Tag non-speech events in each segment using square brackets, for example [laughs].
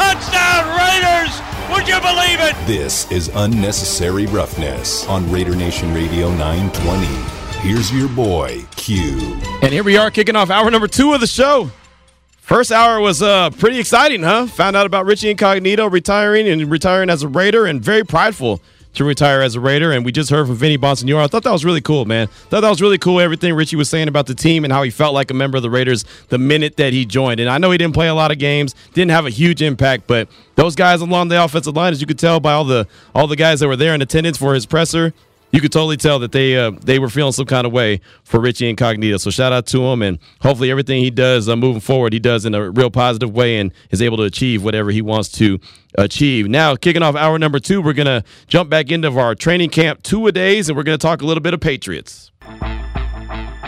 touchdown, Raiders! Would you believe it? This is unnecessary roughness on Raider Nation Radio 920. Here's your boy, Q. And here we are kicking off hour number two of the show. First hour was uh, pretty exciting, huh? Found out about Richie Incognito retiring and retiring as a Raider and very prideful to retire as a Raider. And we just heard from Vinny Bonsignore. I thought that was really cool, man. Thought that was really cool. Everything Richie was saying about the team and how he felt like a member of the Raiders the minute that he joined. And I know he didn't play a lot of games, didn't have a huge impact, but those guys along the offensive line, as you could tell by all the all the guys that were there in attendance for his presser, you could totally tell that they uh, they were feeling some kind of way for Richie Incognito. So shout out to him, and hopefully everything he does uh, moving forward, he does in a real positive way and is able to achieve whatever he wants to achieve. Now, kicking off hour number two, we're gonna jump back into our training camp two a days, and we're gonna talk a little bit of Patriots.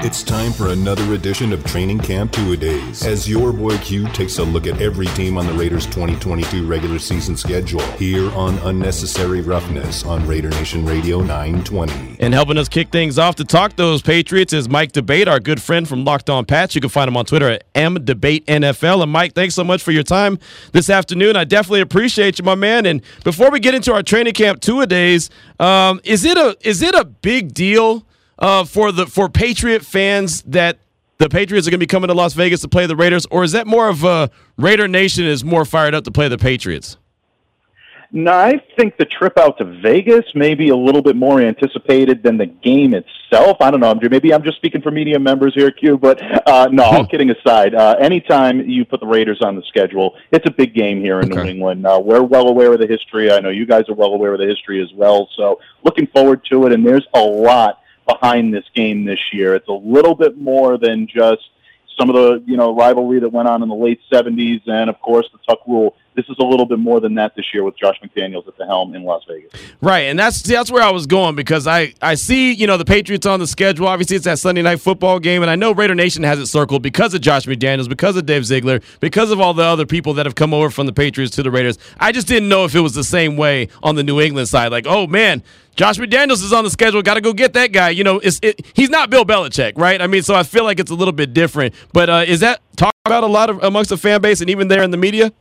It's time for another edition of Training Camp Two A Days as your boy Q takes a look at every team on the Raiders 2022 regular season schedule here on Unnecessary Roughness on Raider Nation Radio 920. And helping us kick things off to talk those Patriots is Mike D'Abate, our good friend from Locked On Pats. You can find him on Twitter at mdebatenfl. And Mike, thanks so much for your time this afternoon. I definitely appreciate you, my man. And before we get into our Training Camp Two A Days, um, is it a is it a big deal? Uh, for the for Patriot fans that the Patriots are going to be coming to Las Vegas to play the Raiders, or is that more of a Raider Nation is more fired up to play the Patriots? No, I think the trip out to Vegas may be a little bit more anticipated than the game itself. I don't know. Maybe I'm just speaking for media members here, Q. But uh, no, all kidding aside, uh, anytime you put the Raiders on the schedule, it's a big game here in okay. New England. Uh, we're well aware of the history. I know you guys are well aware of the history as well. So looking forward to it. And there's a lot behind this game this year. It's a little bit more than just some of the you know rivalry that went on in the late 70s and of course the tuck rule this is a little bit more than that this year with Josh McDaniels at the helm in Las Vegas. Right, and that's that's where I was going because I I see you know the Patriots on the schedule. Obviously, it's that Sunday night football game, and I know Raider Nation has it circled because of Josh McDaniels, because of Dave Ziegler, because of all the other people that have come over from the Patriots to the Raiders. I just didn't know if it was the same way on the New England side. Like, oh man, Josh McDaniels is on the schedule. Got to go get that guy. You know, it's it, he's not Bill Belichick, right? I mean, so I feel like it's a little bit different. But uh, is that talked about a lot of amongst the fan base and even there in the media?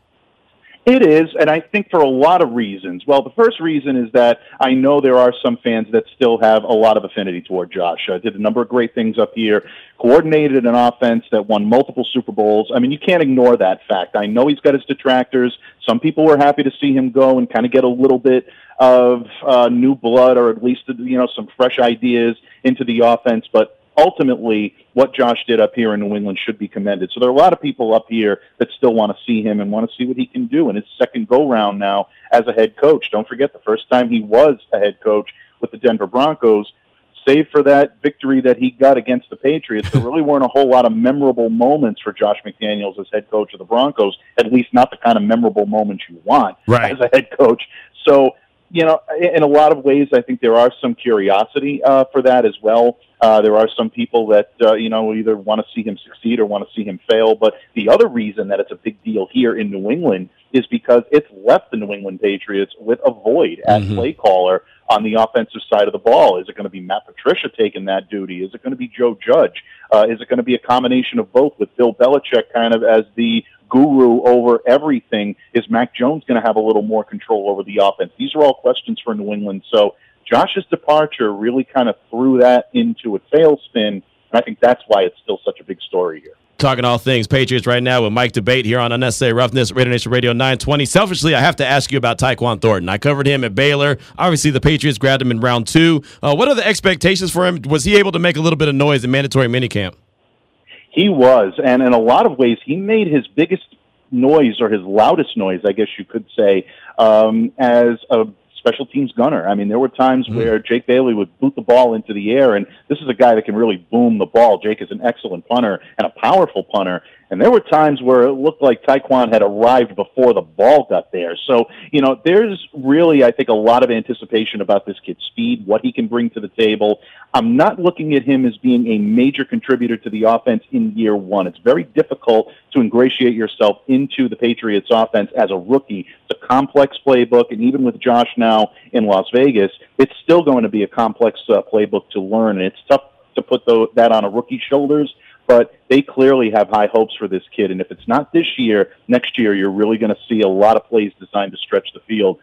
It is, and I think for a lot of reasons. Well, the first reason is that I know there are some fans that still have a lot of affinity toward Josh. Uh, did a number of great things up here, coordinated an offense that won multiple Super Bowls. I mean, you can't ignore that fact. I know he's got his detractors. Some people were happy to see him go and kind of get a little bit of uh, new blood, or at least you know some fresh ideas into the offense, but ultimately what Josh did up here in New England should be commended. So there are a lot of people up here that still want to see him and want to see what he can do in his second go round now as a head coach. Don't forget the first time he was a head coach with the Denver Broncos, save for that victory that he got against the Patriots, there really weren't a whole lot of memorable moments for Josh McDaniels as head coach of the Broncos, at least not the kind of memorable moments you want right. as a head coach. So you know, in a lot of ways, I think there are some curiosity uh, for that as well. Uh, there are some people that uh, you know either want to see him succeed or want to see him fail. But the other reason that it's a big deal here in New England is because it's left the New England Patriots with a void as mm-hmm. play caller on the offensive side of the ball. Is it going to be Matt Patricia taking that duty? Is it going to be Joe Judge? Uh, is it going to be a combination of both with Bill Belichick kind of as the guru over everything. Is Mac Jones going to have a little more control over the offense? These are all questions for New England. So Josh's departure really kind of threw that into a tailspin, and I think that's why it's still such a big story here. Talking all things Patriots right now with Mike D'Abate here on Unnecessary Roughness, Raider Nation Radio 920. Selfishly, I have to ask you about Tyquan Thornton. I covered him at Baylor. Obviously, the Patriots grabbed him in round two. Uh, what are the expectations for him? Was he able to make a little bit of noise in mandatory minicamp? He was, and in a lot of ways, he made his biggest noise or his loudest noise, I guess you could say, um, as a special teams gunner. I mean, there were times mm-hmm. where Jake Bailey would boot the ball into the air, and this is a guy that can really boom the ball. Jake is an excellent punter and a powerful punter. And there were times where it looked like Tyquan had arrived before the ball got there. So, you know, there's really, I think, a lot of anticipation about this kid's speed, what he can bring to the table. I'm not looking at him as being a major contributor to the offense in year one. It's very difficult to ingratiate yourself into the Patriots offense as a rookie. It's a complex playbook, and even with Josh now in Las Vegas, it's still going to be a complex uh, playbook to learn, and it's tough to put the, that on a rookie's shoulders but they clearly have high hopes for this kid. And if it's not this year, next year, you're really going to see a lot of plays designed to stretch the field.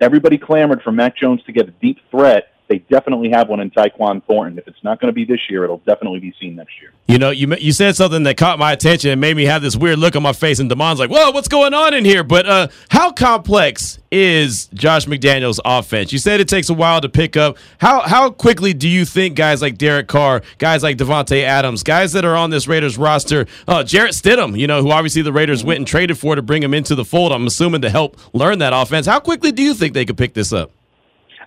Everybody clamored for Mac Jones to get a deep threat they definitely have one in Tyquan Thornton. If it's not going to be this year, it'll definitely be seen next year. You know, you you said something that caught my attention and made me have this weird look on my face, and Damon's like, "Whoa, what's going on in here?" But uh, how complex is Josh McDaniels' offense? You said it takes a while to pick up. How how quickly do you think guys like Derek Carr, guys like Davante Adams, guys that are on this Raiders roster, uh, Jarrett Stidham, you know, who obviously the Raiders went and traded for to bring him into the fold. I'm assuming to help learn that offense. How quickly do you think they could pick this up?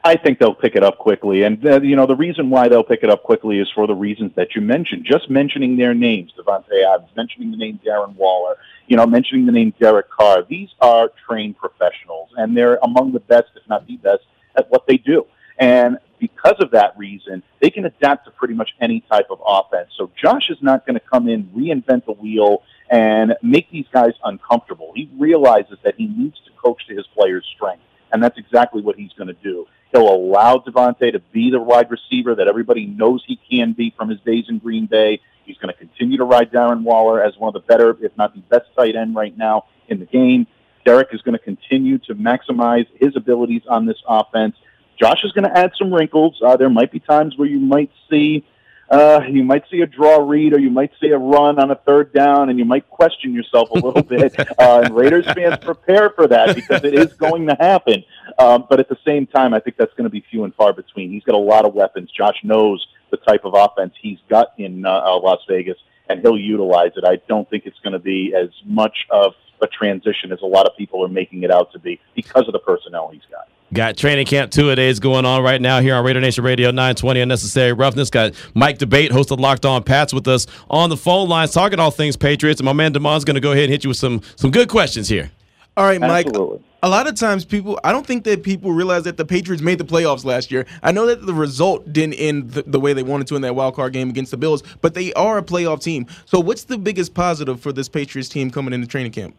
I think they'll pick it up quickly. And, uh, you know, the reason why they'll pick it up quickly is for the reasons that you mentioned. Just mentioning their names, Davante Adams, mentioning the name Darren Waller, you know, mentioning the name Derek Carr. These are trained professionals, and they're among the best, if not the best, at what they do. And because of that reason, they can adapt to pretty much any type of offense. So Josh is not going to come in, reinvent the wheel, and make these guys uncomfortable. He realizes that he needs to coach to his players' strength, and that's exactly what he's going to do. He'll allow Davante to be the wide receiver that everybody knows he can be from his days in Green Bay. He's going to continue to ride Darren Waller as one of the better, if not the best tight end right now in the game. Derek is going to continue to maximize his abilities on this offense. Josh is going to add some wrinkles. Uh, there might be times where you might see uh, you might see a draw read or you might see a run on a third down and you might question yourself a little [laughs] bit. Uh, and Raiders fans prepare for that because it is going to happen. Um, but at the same time, I think that's going to be few and far between. He's got a lot of weapons. Josh knows the type of offense he's got in uh, uh Las Vegas, and he'll utilize it. I don't think it's going to be as much of a transition as a lot of people are making it out to be because of the personnel he's got. Got training camp two a days going on right now here on Raider Nation Radio 920 Unnecessary Roughness. Got Mike D'Abate, host of Locked On Pats, with us on the phone lines talking all things Patriots. And my man Damon's going to go ahead and hit you with some some good questions here. All right, Mike. Absolutely. A lot of times, people, I don't think that people realize that the Patriots made the playoffs last year. I know that the result didn't end the, the way they wanted to in that wild card game against the Bills, but they are a playoff team. So, what's the biggest positive for this Patriots team coming into training camp?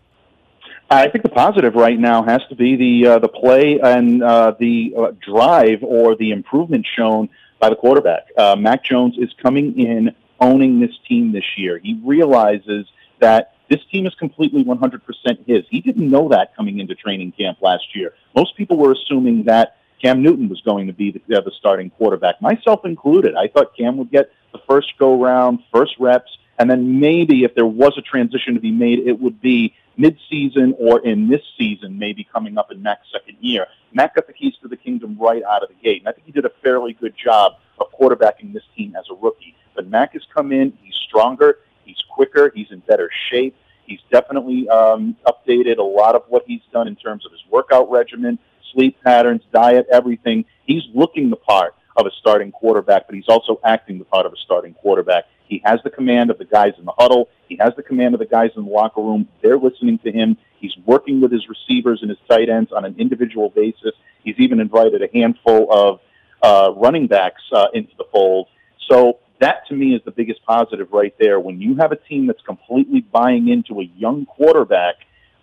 I think the positive right now has to be the uh, the play and uh, the uh, drive or the improvement shown by the quarterback. Uh, Mac Jones is coming in owning this team this year. He realizes that this team is completely 100% his. He didn't know that coming into training camp last year. Most people were assuming that Cam Newton was going to be the, uh, the starting quarterback, myself included. I thought Cam would get the first go round, first reps, and then maybe if there was a transition to be made, it would be mid-season or in this season, maybe coming up in Mac's second year. Mac got the keys to the kingdom right out of the gate, and I think he did a fairly good job of quarterbacking this team as a rookie. But Mac has come in; he's stronger, he's quicker, he's in better shape. He's definitely um, updated a lot of what he's done in terms of his workout regimen, sleep patterns, diet, everything. He's looking the part of a starting quarterback, but he's also acting the part of a starting quarterback. He has the command of the guys in the huddle. He has the command of the guys in the locker room. They're listening to him. He's working with his receivers and his tight ends on an individual basis. He's even invited a handful of uh, running backs uh, into the fold. So that to me is the biggest positive right there. When you have a team that's completely buying into a young quarterback,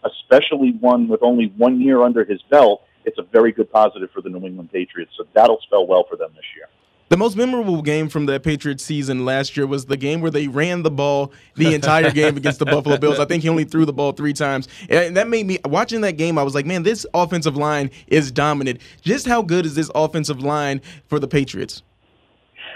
especially one with only one year under his belt, it's a very good positive for the New England Patriots. So that'll spell well for them this year. The most memorable game from the Patriots season last year was the game where they ran the ball the entire game [laughs] against the Buffalo Bills. I think he only threw the ball three times. And that made me, watching that game, I was like, man, this offensive line is dominant. Just how good is this offensive line for the Patriots?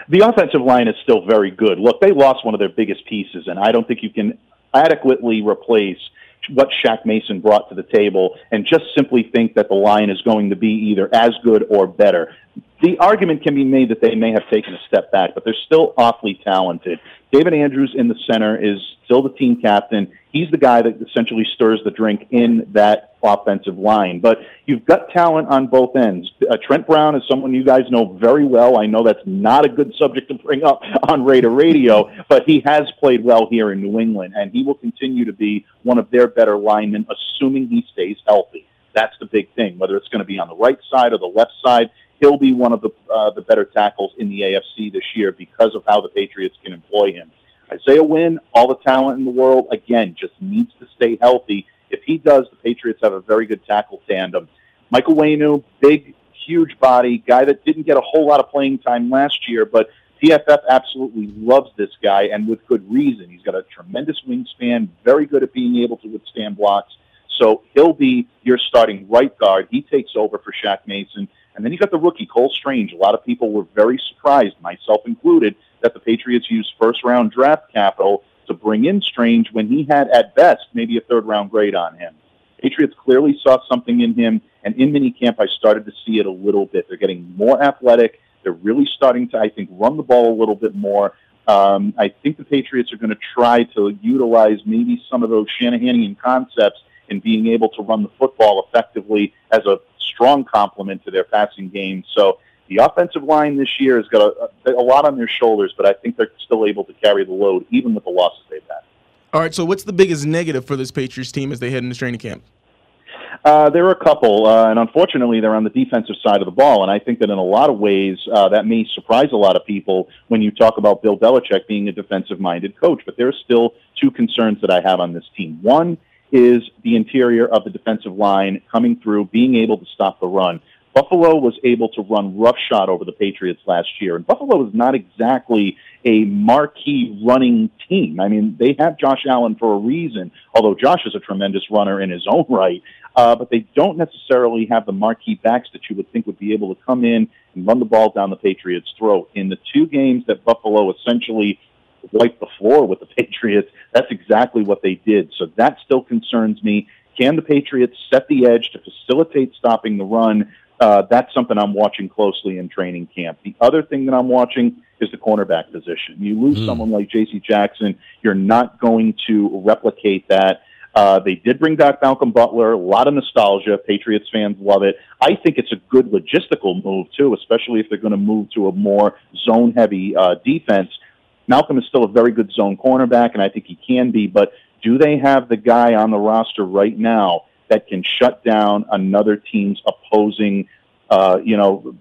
The offensive line is still very good. Look, they lost one of their biggest pieces, and I don't think you can adequately replace what Shaq Mason brought to the table and just simply think that the line is going to be either as good or better the argument can be made that they may have taken a step back, but they're still awfully talented. David Andrews in the center is still the team captain. He's the guy that essentially stirs the drink in that offensive line. But you've got talent on both ends. Uh, Trent Brown is someone you guys know very well. I know that's not a good subject to bring up [laughs] on Raider Radio, but he has played well here in New England, and he will continue to be one of their better linemen, assuming he stays healthy. That's the big thing. Whether it's going to be on the right side or the left side, he'll be one of the uh, the better tackles in the AFC this year because of how the Patriots can employ him. Isaiah Wynn, all the talent in the world, again, just needs to stay healthy. If he does, the Patriots have a very good tackle tandem. Michael Onwenu, big, huge body, guy that didn't get a whole lot of playing time last year, but PFF absolutely loves this guy, and with good reason. He's got a tremendous wingspan, very good at being able to withstand blocks. So he'll be your starting right guard. He takes over for Shaq Mason. And then you got the rookie, Cole Strange. A lot of people were very surprised, myself included, that the Patriots used first round draft capital to bring in Strange when he had, at best, maybe a third round grade on him. Patriots clearly saw something in him, and in minicamp, I started to see it a little bit. They're getting more athletic. They're really starting to, I think, run the ball a little bit more. Um, I think the Patriots are going to try to utilize maybe some of those Shanahanian concepts in being able to run the football effectively as a strong complement to their passing game. So the offensive line this year has got a, a lot on their shoulders, but I think they're still able to carry the load even with the losses they've had. All right, so what's the biggest negative for this Patriots team as they head into training camp? Uh, there are a couple, uh, and unfortunately, they're on the defensive side of the ball. And I think that in a lot of ways, uh, that may surprise a lot of people when you talk about Bill Belichick being a defensive minded coach. But there are still two concerns that I have on this team. One is the interior of the defensive line coming through, being able to stop the run. Buffalo was able to run roughshod over the Patriots last year, and Buffalo is not exactly a marquee running team. I mean, they have Josh Allen for a reason, although Josh is a tremendous runner in his own right, uh, but they don't necessarily have the marquee backs that you would think would be able to come in and run the ball down the Patriots' throat. In the two games that Buffalo essentially wipe the floor with the Patriots. That's exactly what they did. So that still concerns me. Can the Patriots set the edge to facilitate stopping the run? Uh, that's something I'm watching closely in training camp. The other thing that I'm watching is the cornerback position. You lose mm. someone like J.C. Jackson, you're not going to replicate that. Uh, they did bring back Malcolm Butler, a lot of nostalgia. Patriots fans love it. I think it's a good logistical move, too, especially if they're going to move to a more zone heavy uh, defense. Malcolm is still a very good zone cornerback, and I think he can be. But do they have the guy on the roster right now that can shut down another team's opposing? Uh, you know,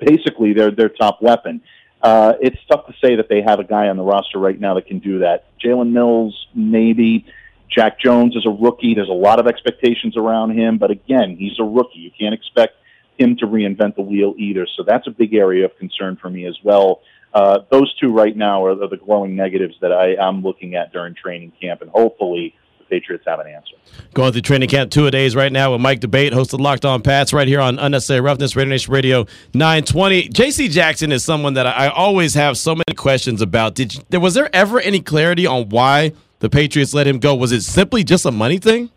basically their their top weapon. Uh, it's tough to say that they have a guy on the roster right now that can do that. Jalen Mills, maybe. Jack Jones is a rookie. There's a lot of expectations around him, but again, he's a rookie. You can't expect him to reinvent the wheel either. So that's a big area of concern for me as well. Uh, those two right now are the, the glowing negatives that I, am looking at during training camp, and hopefully the Patriots have an answer. Going through training camp two days right now with Mike D'Abate, hosted Locked On Pats, right here on Unnecessary Roughness, Raider Nation Radio 920. J.C. Jackson is someone that I always have so many questions about. Did you, was there ever any clarity on why the Patriots let him go? Was it simply just a money thing?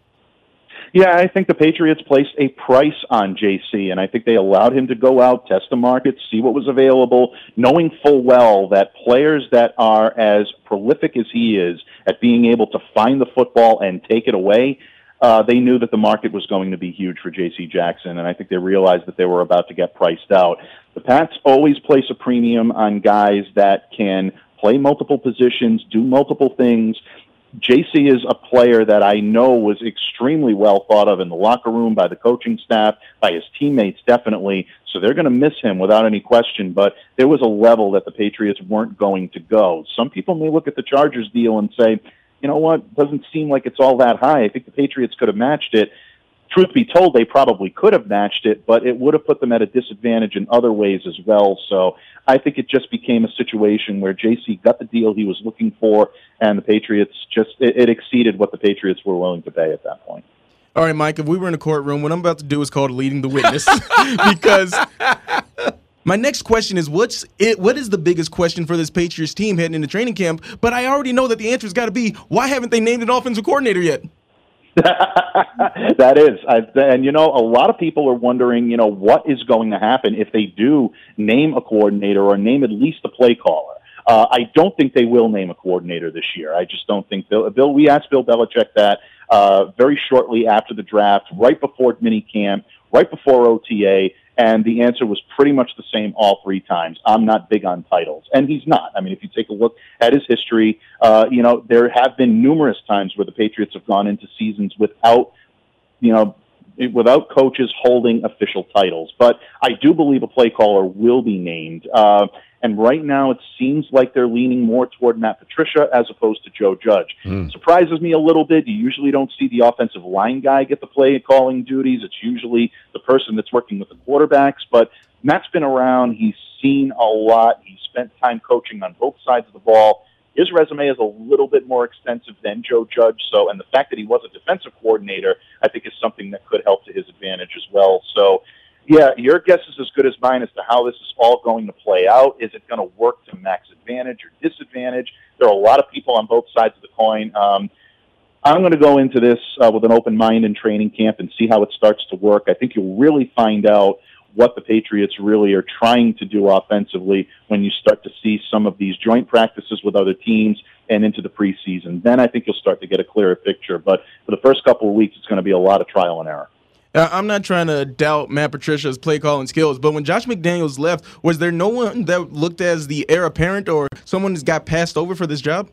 Yeah, I think the Patriots placed a price on JC, and I think they allowed him to go out, test the market, see what was available, knowing full well that players that are as prolific as he is at being able to find the football and take it away, uh, they knew that the market was going to be huge for J.C. Jackson, and I think they realized that they were about to get priced out. The Pats always place a premium on guys that can play multiple positions, do multiple things, JC is a player that I know was extremely well thought of in the locker room by the coaching staff, by his teammates, definitely. So they're going to miss him without any question. But there was a level that the Patriots weren't going to go. Some people may look at the Chargers deal and say, you know what, doesn't seem like it's all that high. I think the Patriots could have matched it truth be told, they probably could have matched it, but it would have put them at a disadvantage in other ways as well. So I think it just became a situation where JC got the deal he was looking for, and the Patriots just it, it exceeded what the Patriots were willing to pay at that point. All right, Mike, if we were in a courtroom, what I'm about to do is called leading the witness [laughs] because my next question is what's it what is the biggest question for this Patriots team heading into training camp? But I already know that the answer's got to be why haven't they named an offensive coordinator yet? [laughs] that is, I, and you know, a lot of people are wondering, you know, what is going to happen if they do name a coordinator or name at least a play caller. Uh, I don't think they will name a coordinator this year. I just don't think Bill. Bill we asked Bill Belichick that uh, very shortly after the draft, right before mini camp, right before OTA, and the answer was pretty much the same all three times. I'm not big on titles, and he's not. I mean, if you take a look at his history, uh, you know there have been numerous times where the Patriots have gone into seasons without, you know, without coaches holding official titles. But I do believe a play caller will be named. Uh, and right now, it seems like they're leaning more toward Matt Patricia as opposed to Joe Judge. Mm. Surprises me a little bit. You usually don't see the offensive line guy get the play calling duties. It's usually the person that's working with the quarterbacks. But Matt's been around. He's seen a lot. He spent time coaching on both sides of the ball. His resume is a little bit more extensive than Joe Judge. So, and the fact that he was a defensive coordinator, I think, is something that could help to his advantage as well. So, yeah, your guess is good as mine as to how this is all going to play out. Is it going to work to Mac's advantage or disadvantage? There are a lot of people on both sides of the coin. Um, I'm going to go into this uh, with an open mind in training camp and see how it starts to work. I think you'll really find out what the Patriots really are trying to do offensively when you start to see some of these joint practices with other teams and into the preseason. Then I think you'll start to get a clearer picture. But for the first couple of weeks, it's going to be a lot of trial and error. Uh, I'm not trying to doubt Matt Patricia's play calling skills, but when Josh McDaniels left, was there no one that looked as the heir apparent or someone that got passed over for this job?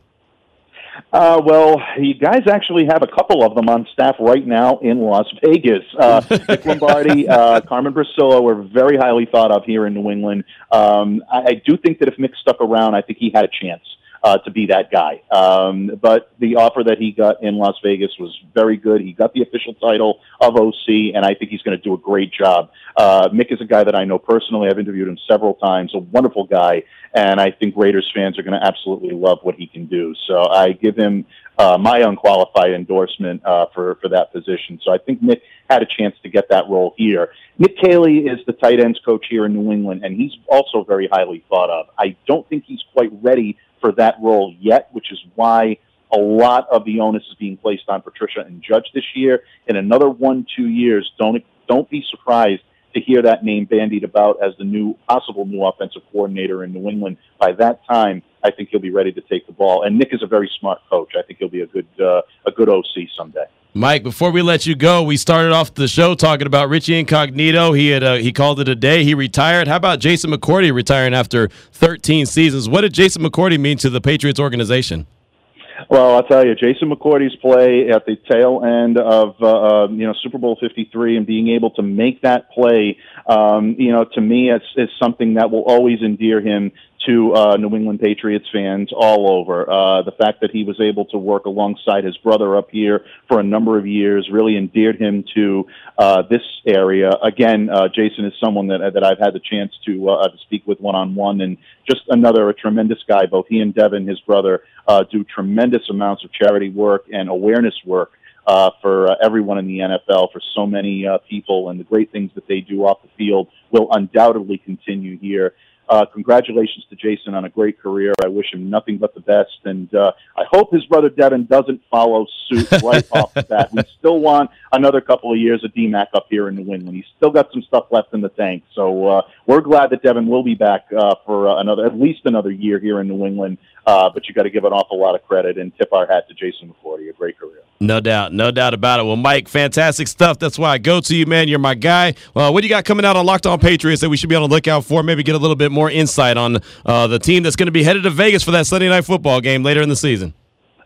Uh, well, you guys actually have a couple of them on staff right now in Las Vegas. Uh, [laughs] Mick Lombardi, uh, Carmen Bricillo were very highly thought of here in New England. Um, I, I do think that if Mick stuck around, I think he had a chance uh, to be that guy. Um, but the offer that he got in Las Vegas was very good. He got the official title of OC, and I think he's going to do a great job. Uh, Mick is a guy that I know personally. I've interviewed him several times. A wonderful guy, and I think Raiders fans are going to absolutely love what he can do. So I give him uh, my unqualified endorsement uh, for for that position. So I think Nick had a chance to get that role here. Nick Caley is the tight ends coach here in New England, and he's also very highly thought of. I don't think he's quite ready for that role yet, which is why a lot of the onus is being placed on Patricia and Judge this year. In another one, two years, don't don't be surprised to hear that name bandied about as the new possible new offensive coordinator in New England. By that time, I think he'll be ready to take the ball. And Nick is a very smart coach. I think he'll be a good uh, a good OC someday. Mike, before we let you go, we started off the show talking about Richie Incognito. He had uh, he called it a day. He retired. How about Jason McCourty retiring after 13 seasons? What did Jason McCourty mean to the Patriots organization? Well, I'll tell you, Jason McCourty's play at the tail end of uh, uh, you know Super Bowl Fifty Three and being able to make that play, um, you know, to me, it's, it's something that will always endear him to uh, New England Patriots fans all over. Uh, the fact that he was able to work alongside his brother up here for a number of years really endeared him to uh, this area. Again, uh, Jason is someone that that I've had the chance to uh, to speak with one on one, and just another a tremendous guy. Both he and Devin, his brother, uh, do tremendous amounts of charity work and awareness work. Uh, for uh, everyone in the NFL, for so many uh, people, and the great things that they do off the field will undoubtedly continue here. Uh, congratulations to Jason on a great career. I wish him nothing but the best, and uh, I hope his brother Devin doesn't follow suit [laughs] right off the bat. We still want another couple of years of DMAC up here in New England. He's still got some stuff left in the tank, so uh, we're glad that Devin will be back uh, for uh, another, at least another year here in New England. Uh, but you got to give an awful lot of credit and tip our hat to Jason McCourty. A great career. No doubt, no doubt about it. Well, Mike, fantastic stuff. That's why I go to you, man. You're my guy. Well, what do you got coming out on Locked On Patriots that we should be on the lookout for? Maybe get a little bit more insight on uh, the team that's going to be headed to Vegas for that Sunday night football game later in the season.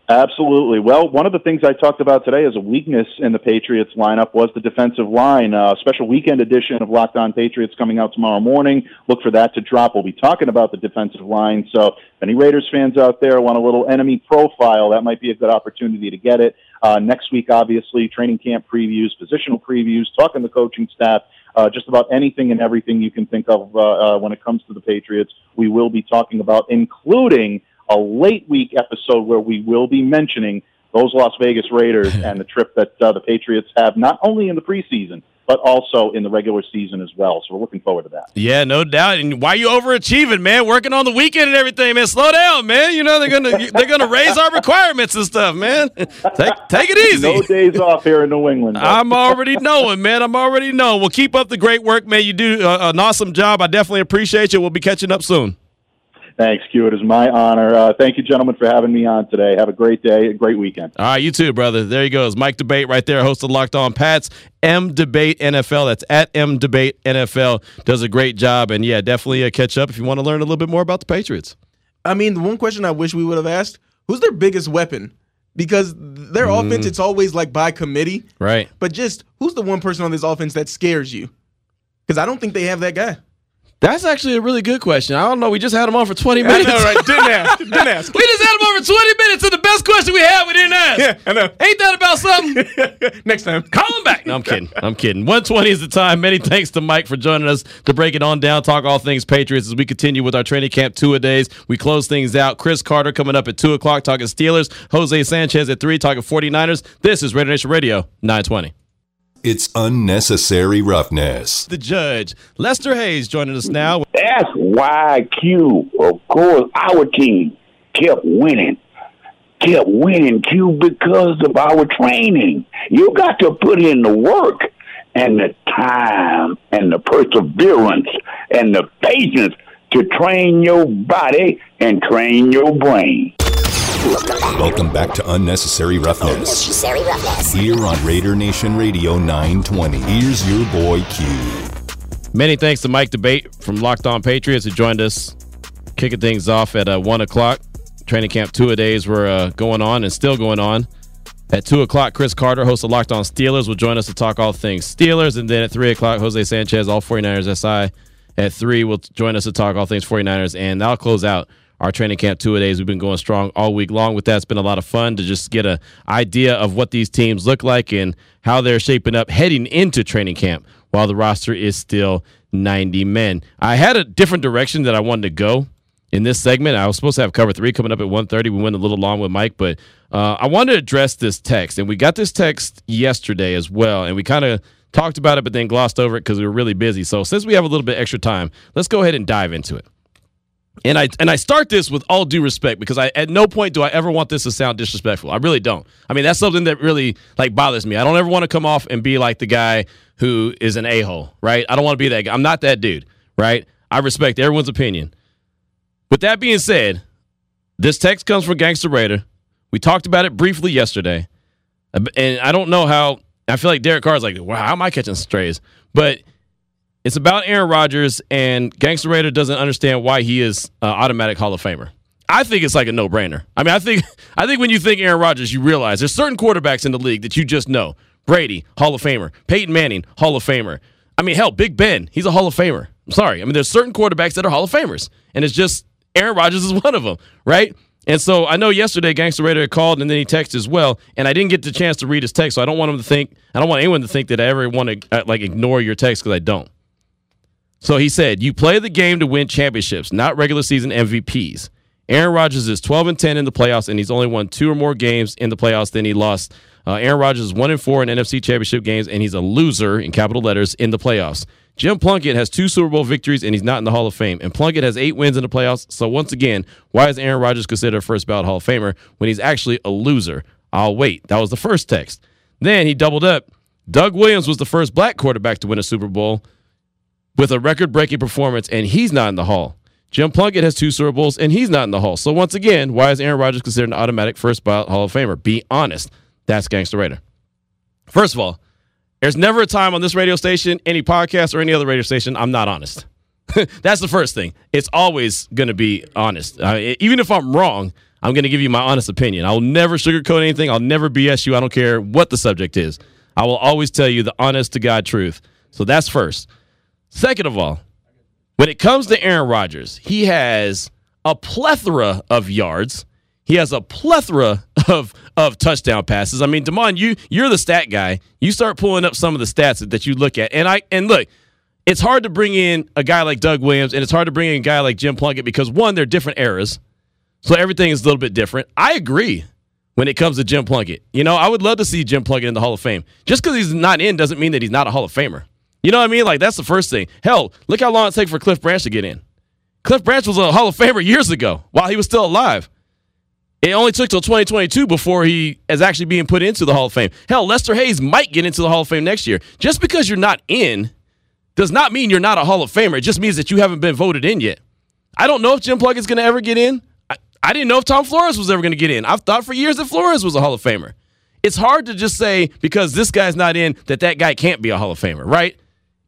Absolutely. Well, one of the things I talked about today as a weakness in the Patriots lineup was the defensive line. Uh, special weekend edition of Locked On Patriots coming out tomorrow morning. Look for that to drop. We'll be talking about the defensive line. So, if any Raiders fans out there want a little enemy profile, that might be a good opportunity to get it. Uh, next week, obviously, training camp previews, positional previews, talking the coaching staff. Uh, just about anything and everything you can think of uh, uh, when it comes to the Patriots, we will be talking about, including a late week episode where we will be mentioning those Las Vegas Raiders [laughs] and the trip that uh, the Patriots have not only in the preseason but also in the regular season as well. So we're looking forward to that. Yeah, no doubt. And why you overachieving, man? Working on the weekend and everything, man. Slow down, man. You know they're gonna they're gonna raise our requirements and stuff, man. [laughs] Take take it easy. No days off here in New England. I'm already knowing, man. I'm already knowing. Well, keep up the great work, man. You do uh, an awesome job. I definitely appreciate you. We'll be catching up soon. Thanks, Q. It is my honor. Uh, thank you, gentlemen, for having me on today. Have a great day, a great weekend. All right, you too, brother. There he goes. Mike D'Abate right there, host of Locked On Pats. M Debate NFL. That's at M Debate NFL. Does a great job. And yeah, definitely uh, catch up if you want to learn a little bit more about the Patriots. I mean, the one question I wish we would have asked: Who's their biggest weapon? Because their Mm. offense, it's always like by committee. Right. But just who's the one person on this offense that scares you? Because I don't think they have that guy. That's actually a really good question. I don't know. We just had him on for 20 I minutes. know, right? Didn't ask. [laughs] Didn't ask. we just had him on for 20 minutes, and the best question we had, we didn't ask. Yeah, I know. Ain't that about something? [laughs] Next time. Call him back. No, I'm kidding. I'm kidding. 120 is the time. Many thanks to Mike for joining us to break it on down, talk all things Patriots as we continue with our training camp two a days. We close things out. Chris Carter coming up at 2 o'clock talking Steelers. Jose Sanchez at 3 talking 49ers. This is Raider Nation Radio 920. It's unnecessary roughness. The judge, Lester Hayes, joining us now. That's why Q, of course, our team kept winning. Kept winning, Q, because of our training. You got to put in the work and the time and the perseverance and the patience to train your body and train your brain. Welcome back to Unnecessary Roughness. Unnecessary roughness. Here on Raider Nation Radio 920. Here's your boy Q. Many thanks to Mike D'Abate from Locked On Patriots who joined us, kicking things off at uh, 1 o'clock. Training camp two a days were uh, going on and still going on. At 2 o'clock, Chris Carter, host of Locked On Steelers, will join us to talk all things Steelers. And then at 3 o'clock, Jose Sanchez, all 49ers SI. At 3, will join us to talk all things 49ers. And that'll close out our training camp two days. We've been going strong all week long with that. It's been a lot of fun to just get an idea of what these teams look like and how they're shaping up heading into training camp while the roster is still 90 men. I had a different direction that I wanted to go in this segment. I was supposed to have cover three coming up at 1.30. We went a little long with Mike, but uh, I wanted to address this text. And we got this text yesterday as well. And we kind of talked about it, but then glossed over it because we were really busy. So since we have a little bit extra time, let's go ahead and dive into it. And I and I start this with all due respect because I at no point do I ever want this to sound disrespectful. I really don't. I mean that's something that really like bothers me. I don't ever want to come off and be like the guy who is an a hole, right? I don't want to be that guy. I'm not that dude, right? I respect everyone's opinion. With that being said, this text comes from Gangster Raider. We talked about it briefly yesterday, and I don't know how. I feel like Derek Carr's like, wow, how am I catching strays? But it's about Aaron Rodgers, and Gangster Raider doesn't understand why he is uh, automatic Hall of Famer. I think it's like a no brainer. I mean, I think [laughs] I think when you think Aaron Rodgers, you realize there's certain quarterbacks in the league that you just know. Brady, Hall of Famer. Peyton Manning, Hall of Famer. I mean, hell, Big Ben, he's a Hall of Famer. I'm sorry. I mean, there's certain quarterbacks that are Hall of Famers, and it's just Aaron Rodgers is [laughs] one of them, right? And so I know yesterday Gangster Raider called and then he texted as well, and I didn't get the chance to read his text, so I don't want him to think, I don't want anyone to think that I ever want to uh, like ignore your text because I don't. So he said, "You play the game to win championships, not regular season MVPs." Aaron Rodgers is 12 and 10 in the playoffs, and he's only won two or more games in the playoffs than he lost. Uh, Aaron Rodgers is one and four in NFC Championship games, and he's a loser in capital letters in the playoffs. Jim Plunkett has two Super Bowl victories, and he's not in the Hall of Fame. And Plunkett has eight wins in the playoffs. So once again, why is Aaron Rodgers considered a first ballot Hall of Famer when he's actually a loser? I'll wait. That was the first text. Then he doubled up. Doug Williams was the first black quarterback to win a Super Bowl with a record breaking performance, and he's not in the Hall. Jim Plunkett has two Super Bowls, and he's not in the Hall. So once again, why is Aaron Rodgers considered an automatic first ballot Hall of Famer? Be honest. That's Gangster Raider. First of all, there's never a time on this radio station, any podcast, or any other radio station I'm not honest. [laughs] That's the first thing. It's always going to be honest. Uh, even if I'm wrong, I'm going to give you my honest opinion. I'll never sugarcoat anything. I'll never BS you. I don't care what the subject is. I will always tell you the honest to God truth. So that's first. Second of all, when it comes to Aaron Rodgers, he has a plethora of yards. He has a plethora of of touchdown passes. I mean, Damon, you you're the stat guy. You start pulling up some of the stats that, you look at, and I and look, it's hard to bring in a guy like Doug Williams, and it's hard to bring in a guy like Jim Plunkett because one, they're different eras, so everything is a little bit different. I agree when it comes to Jim Plunkett. You know, I would love to see Jim Plunkett in the Hall of Fame. Just because he's not in doesn't mean that he's not a Hall of Famer. You know what I mean? Like that's the first thing. Hell, look how long it takes for Cliff Branch to get in. Cliff Branch was a Hall of Famer years ago while he was still alive. It only took till 2022 before he is actually being put into the Hall of Fame. Hell, Lester Hayes might get into the Hall of Fame next year. Just because you're not in does not mean you're not a Hall of Famer. It just means that you haven't been voted in yet. I don't know if Jim Plunkett's going to ever get in. I, I didn't know if Tom Flores was ever going to get in. I've thought for years that Flores was a Hall of Famer. It's hard to just say because this guy's not in that that guy can't be a Hall of Famer, right?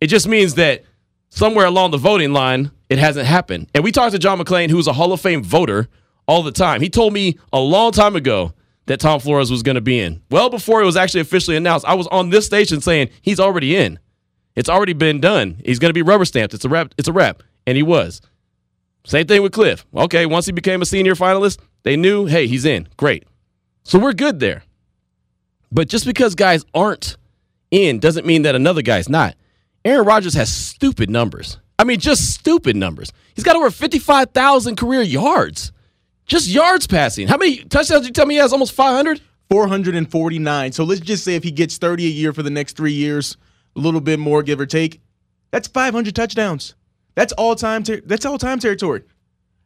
It just means that somewhere along the voting line, it hasn't happened. And we talked to John McClain, who's a Hall of Fame voter all the time. He told me a long time ago that Tom Flores was going to be in. Well before it was actually officially announced, I was on this station saying he's already in. It's already been done. He's going to be rubber stamped. It's a rep. It's a rep, and he was. Same thing with Cliff. Okay, once he became a senior finalist, they knew, hey, he's in. Great. So we're good there. But just because guys aren't in doesn't mean that another guy's not. Aaron Rodgers has stupid numbers. I mean, just stupid numbers. He's got over 55,000 career yards. Just yards passing. How many touchdowns did you tell me he has? Almost 500? 449. So let's just say if he gets 30 a year for the next three years, a little bit more, give or take, that's 500 touchdowns. That's all time. Ter- that's all time territory.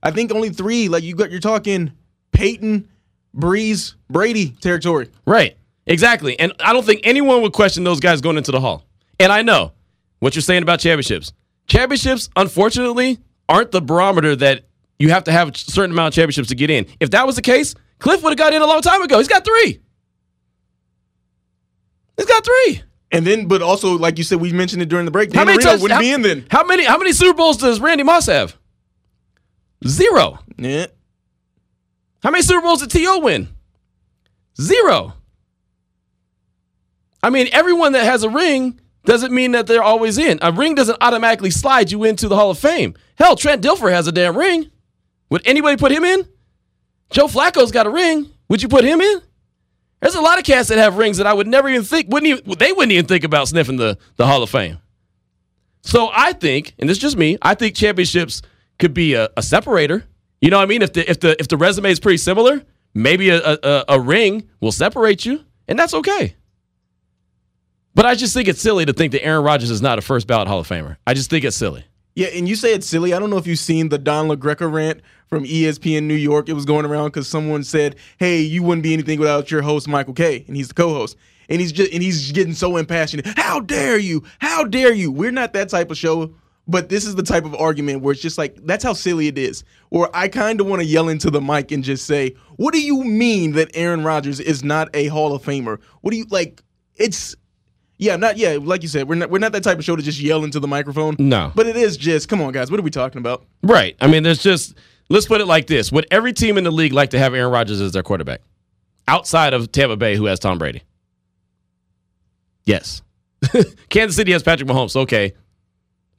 I think only three. Like you got, you're talking Peyton, Brees, Brady territory. Right. Exactly. And I don't think anyone would question those guys going into the Hall. And I know what you're saying about championships. Championships, unfortunately, aren't the barometer that you have to have a certain amount of championships to get in. If that was the case, Cliff would have got in a long time ago. He's got three. He's got three. And then, but also, like you said, we mentioned it during the break. Dan Marino touch- wouldn't how, be in then. How many how many Super Bowls does Randy Moss have? Zero. Yeah. How many Super Bowls did T.O. win? Zero. I mean, everyone that has a ring doesn't mean that they're always in. A ring doesn't automatically slide you into the Hall of Fame. Hell, Trent Dilfer has a damn ring. Would anybody put him in? Joe Flacco's got a ring. Would you put him in? There's a lot of cats that have rings that I would never even think wouldn't even they wouldn't even think about sniffing the, the Hall of Fame. So I think, and this is just me, I think championships could be a, a separator. You know what I mean? If the if the if the resume is pretty similar, maybe a, a, a ring will separate you, and that's okay. But I just think it's silly to think that Aaron Rodgers is not a first ballot Hall of Famer. I just think it's silly. Yeah, and you say it's silly. I don't know if you've seen the Don LaGreca rant from ESPN New York. It was going around because someone said, "Hey, you wouldn't be anything without your host Michael Kay," and he's the co-host. And he's just and he's getting so impassioned. How dare you? How dare you? We're not that type of show. But this is the type of argument where it's just like that's how silly it is. Or I kind of want to yell into the mic and just say, "What do you mean that Aaron Rodgers is not a Hall of Famer? What do you like? It's yeah, not yeah. Like you said, we're not we're not that type of show to just yell into the microphone. No. but it is just come on, guys. What are we talking about? Right. I mean, there's just let's put it like this: Would every team in the league like to have Aaron Rodgers as their quarterback, outside of Tampa Bay, who has Tom Brady? Yes. [laughs] Kansas City has Patrick Mahomes. Okay.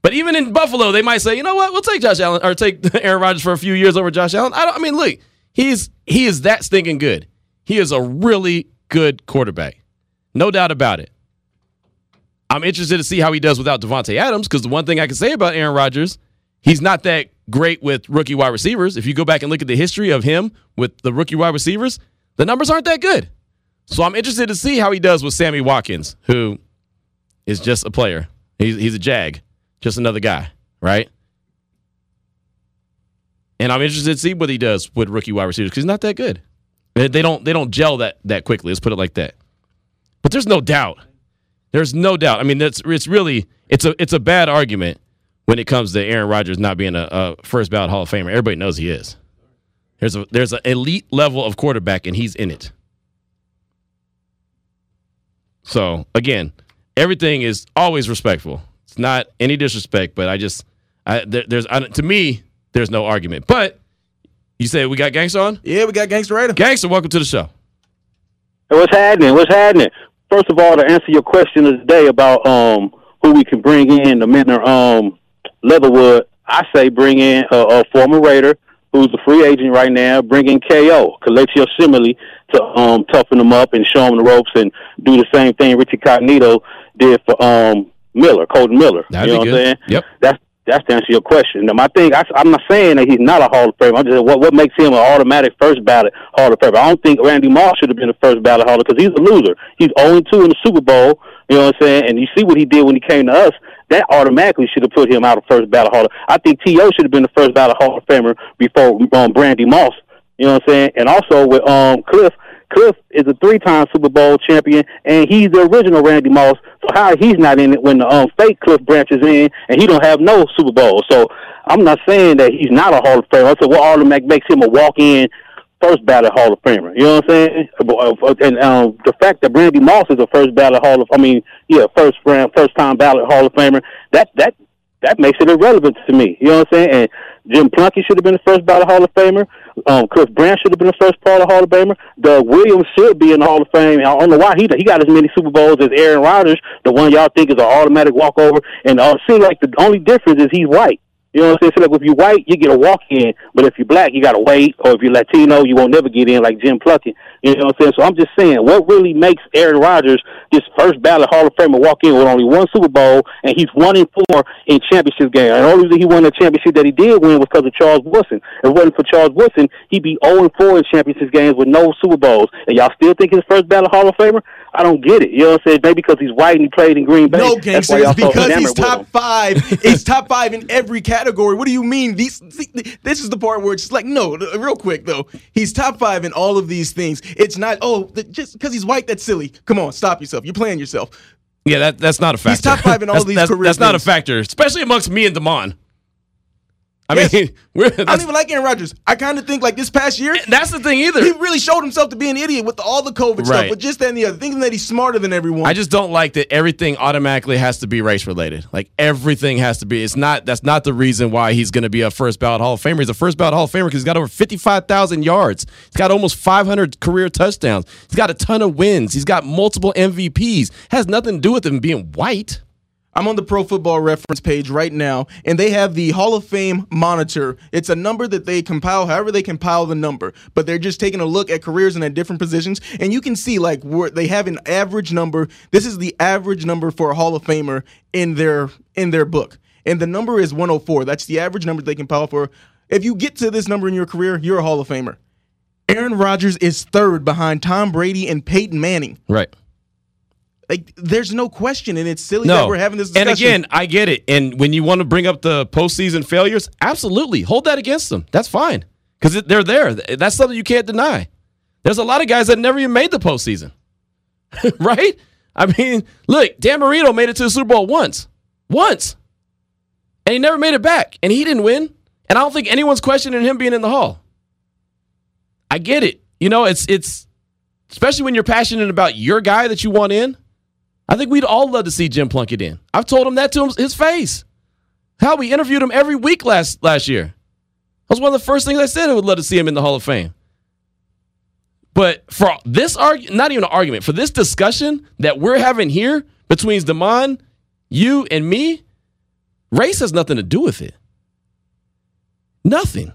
But even in Buffalo, they might say, you know what, we'll take Josh Allen or take [laughs] Aaron Rodgers for a few years over Josh Allen. I, don't, I mean, look, he's he is that stinking good. He is a really good quarterback, no doubt about it. I'm interested to see how he does without Davante Adams because the one thing I can say about Aaron Rodgers, he's not that great with rookie wide receivers. If you go back and look at the history of him with the rookie wide receivers, the numbers aren't that good. So I'm interested to see how he does with Sammy Watkins, who is just a player. He's, he's a jag, just another guy, right? And I'm interested to see what he does with rookie wide receivers because he's not that good. They they don't they don't gel that that quickly. Let's put it like that. But there's no doubt. There's no doubt. I mean, it's it's really it's a it's a bad argument when it comes to Aaron Rodgers not being a, a first ballot Hall of Famer. Everybody knows he is. There's a there's an elite level of quarterback, and he's in it. So again, everything is always respectful. It's not any disrespect, but I just I there, there's I, to me there's no argument. But you say we got Gangster on? Yeah, we got Gangster Raider. Gangster, welcome to the show. What's happening? What's happening? First of all, to answer your question of the day about um who we can bring in to mentor um Leatherwood, I say bring in a, a former Raider who's a free agent right now. Bring in KO, Kelechi Osemele, to um toughen them up and show them the ropes and do the same thing Richie Cognito did for um Miller, Kolton Miller. That'd you know what. I'm saying? Yep. That's That's to answer your question. Now, my thing, I, am not saying that he's not a Hall of Famer. I'm just what what makes him an automatic first ballot Hall of Famer. I don't think Randy Moss should have been the first ballot Hall because he's a loser. He's 0 2 in the Super Bowl. You know what I'm saying? And you see what he did when he came to us. That automatically should have put him out of first ballot Hall. Of, I think T.O. should have been the first ballot Hall of Famer before um, Randy Moss. You know what I'm saying? And also with um Cliff, Cliff is a three-time Super Bowl champion, and he's the original Randy Moss. So how he's not in it when the um, fake Cliff branches in, and he don't have no Super Bowl. So I'm not saying that he's not a Hall of Famer. I said what automatic makes him a walk-in first ballot Hall of Famer. You know what I'm saying? Uh, and um, the fact that Randy Moss is a first ballot Hall of, I mean, yeah, first round, first time ballot Hall of Famer. That that that makes it irrelevant to me. You know what I'm saying? And Jim Plunkett should have been the first ballot Hall of Famer. Um, Cliff Branch should have been the first part of Hall of Famer. Doug Williams should be in the Hall of Fame. I don't know why he he got as many Super Bowls as Aaron Rodgers, the one y'all think is an automatic walkover. And uh, seems like the only difference is he's white. You know what I'm saying? So like if you're white, you get a walk in, but if you're black, you gotta wait. Or if you're Latino, you won't never get in like Jim Plunkett. You know what I'm saying? So I'm just saying, what really makes Aaron Rodgers this first ballot Hall of Famer walk in with only one Super Bowl, and he's one in four in championship games. And only reason he won the championship that he did win was because of Charles Woodson. If it wasn't for Charles Woodson, he'd be 0 and 4 in championship games with no Super Bowls. And y'all still think his first ballot Hall of Famer? I don't get it. You know what I'm saying? Maybe because he's white and he played in Green Bay. No, gangster. It's because he's top five. [laughs] he's top five in every category. What do you mean? These, this is the part where it's like, no, real quick though. He's top five in all of these things. It's not, oh, just because he's white, that's silly. Come on, stop yourself. You're playing yourself. Yeah, that, that's not a factor. He's top five in all that's, these that's, career That's not a factor, especially amongst me and Damon. I Yes. mean, [laughs] I don't even like Aaron Rodgers. I kind of think like this past year, that's the thing either. he really showed himself to be an idiot with all the COVID stuff, but just that and the other, thinking that he's smarter than everyone. I just don't like that everything automatically has to be race related. Like everything has to be. It's not. That's not the reason why he's going to be a first ballot Hall of Famer. He's a first ballot Hall of Famer because he's got over fifty five thousand yards. He's got almost five hundred career touchdowns. He's got a ton of wins. He's got multiple MVPs. Has nothing to do with him being white. I'm on the Pro Football Reference page right now, and they have the Hall of Fame monitor. It's a number that they compile, however they compile the number, but they're just taking a look at careers and at different positions, and you can see like where they have an average number. This is the average number for a Hall of Famer in their in their book, and the number is 104. That's the average number they compile for. If you get to this number in your career, you're a Hall of Famer. Aaron Rodgers is third behind Tom Brady and Peyton Manning. Right. Like, there's no question, and it's silly No. that we're having this discussion. And again, I get it. And when you want to bring up the postseason failures, absolutely hold that against them. That's fine because they're there. That's something you can't deny. There's a lot of guys that never even made the postseason, [laughs] right? I mean, look, Dan Marino made it to the Super Bowl once, once, and he never made it back, and he didn't win. And I don't think anyone's questioning him being in the Hall. I get it. You know, it's it's especially when you're passionate about your guy that you want in. I think we'd all love to see Jim Plunkett in. I've told him that to him, his face. How we interviewed him every week last last year. That was one of the first things I said. I would love to see him in the Hall of Fame. But for this argument, not even an argument, for this discussion that we're having here between Damon, you, and me, race has nothing to do with it. Nothing.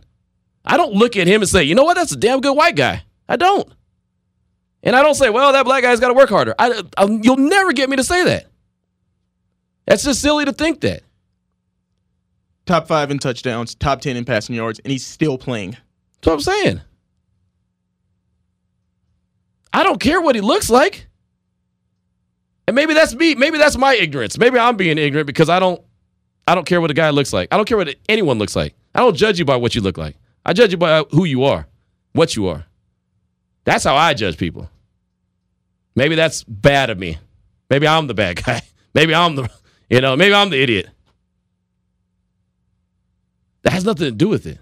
I don't look at him and say, you know what, that's a damn good white guy. I don't. And I don't say, well, that black guy's got to work harder. I, I, you'll never get me to say that. That's just silly to think that. top five in touchdowns, top 10 in passing yards, and he's still playing. That's what I'm saying. I don't care what he looks like. And maybe that's me. Maybe that's my ignorance. Maybe I'm being ignorant because I don't I don't care what a guy looks like. I don't care what anyone looks like. I don't judge you by what you look like. I judge you by who you are, what you are. That's how I judge people. Maybe that's bad of me. Maybe I'm the bad [laughs] guy. Maybe I'm the you know, maybe I'm the idiot. That has nothing to do with it.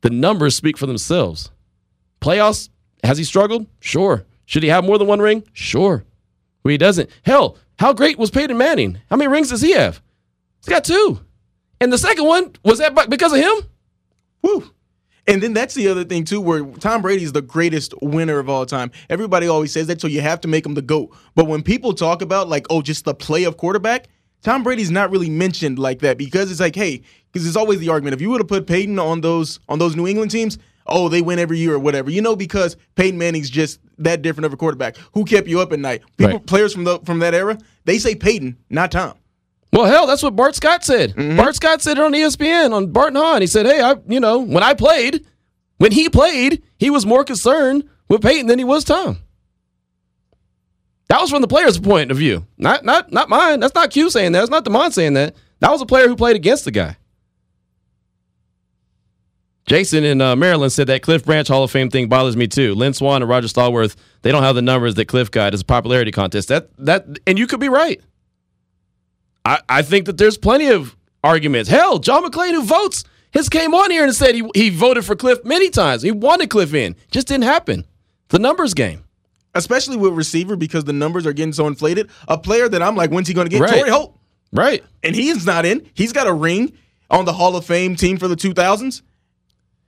The numbers speak for themselves. Playoffs, has he struggled? Sure. Should he have more than one ring? Sure. He doesn't. Hell, how great was Peyton Manning? How many rings does he have? He's got two. And the second one, was that because of him? Woo. And then that's the other thing too, where Tom Brady is the greatest winner of all time. Everybody always says that, so you have to make him the goat. But when people talk about like, oh, just the play of quarterback, Tom Brady's not really mentioned like that because it's like, hey, because it's always the argument. If you would have put Peyton on those on those New England teams, oh, they win every year or whatever. You know, because Peyton Manning's just that different of a quarterback. Who kept you up at night? People, Right. players from the from that era, they say Peyton, not Tom. Well, hell, that's what Bart Scott said. Bart Scott said it on ESPN on Bart and Hahn. He said, "Hey, I, you know, when I played, when he played, he was more concerned with Peyton than he was Tom." That was from the player's point of view, not not not mine. That's not Q saying that. That's not Demond saying that. That was a player who played against the guy. Jason in uh, Maryland said that Cliff Branch Hall of Fame thing bothers me too. Lynn Swann and Roger Stallworth, they don't have the numbers that Cliff got. It's a popularity contest. That that and you could be right. I, I think that there's plenty of arguments. Hell, John McClain who votes has came on here and said he, he voted for Cliff many times. He wanted Cliff in. Just didn't happen. The numbers game. Especially with receiver because the numbers are getting so inflated. A player that I'm like, when's he going to get? Right. Torry Holt. Right. And he's not in. He's got a ring on the Hall of Fame team for the 2000s.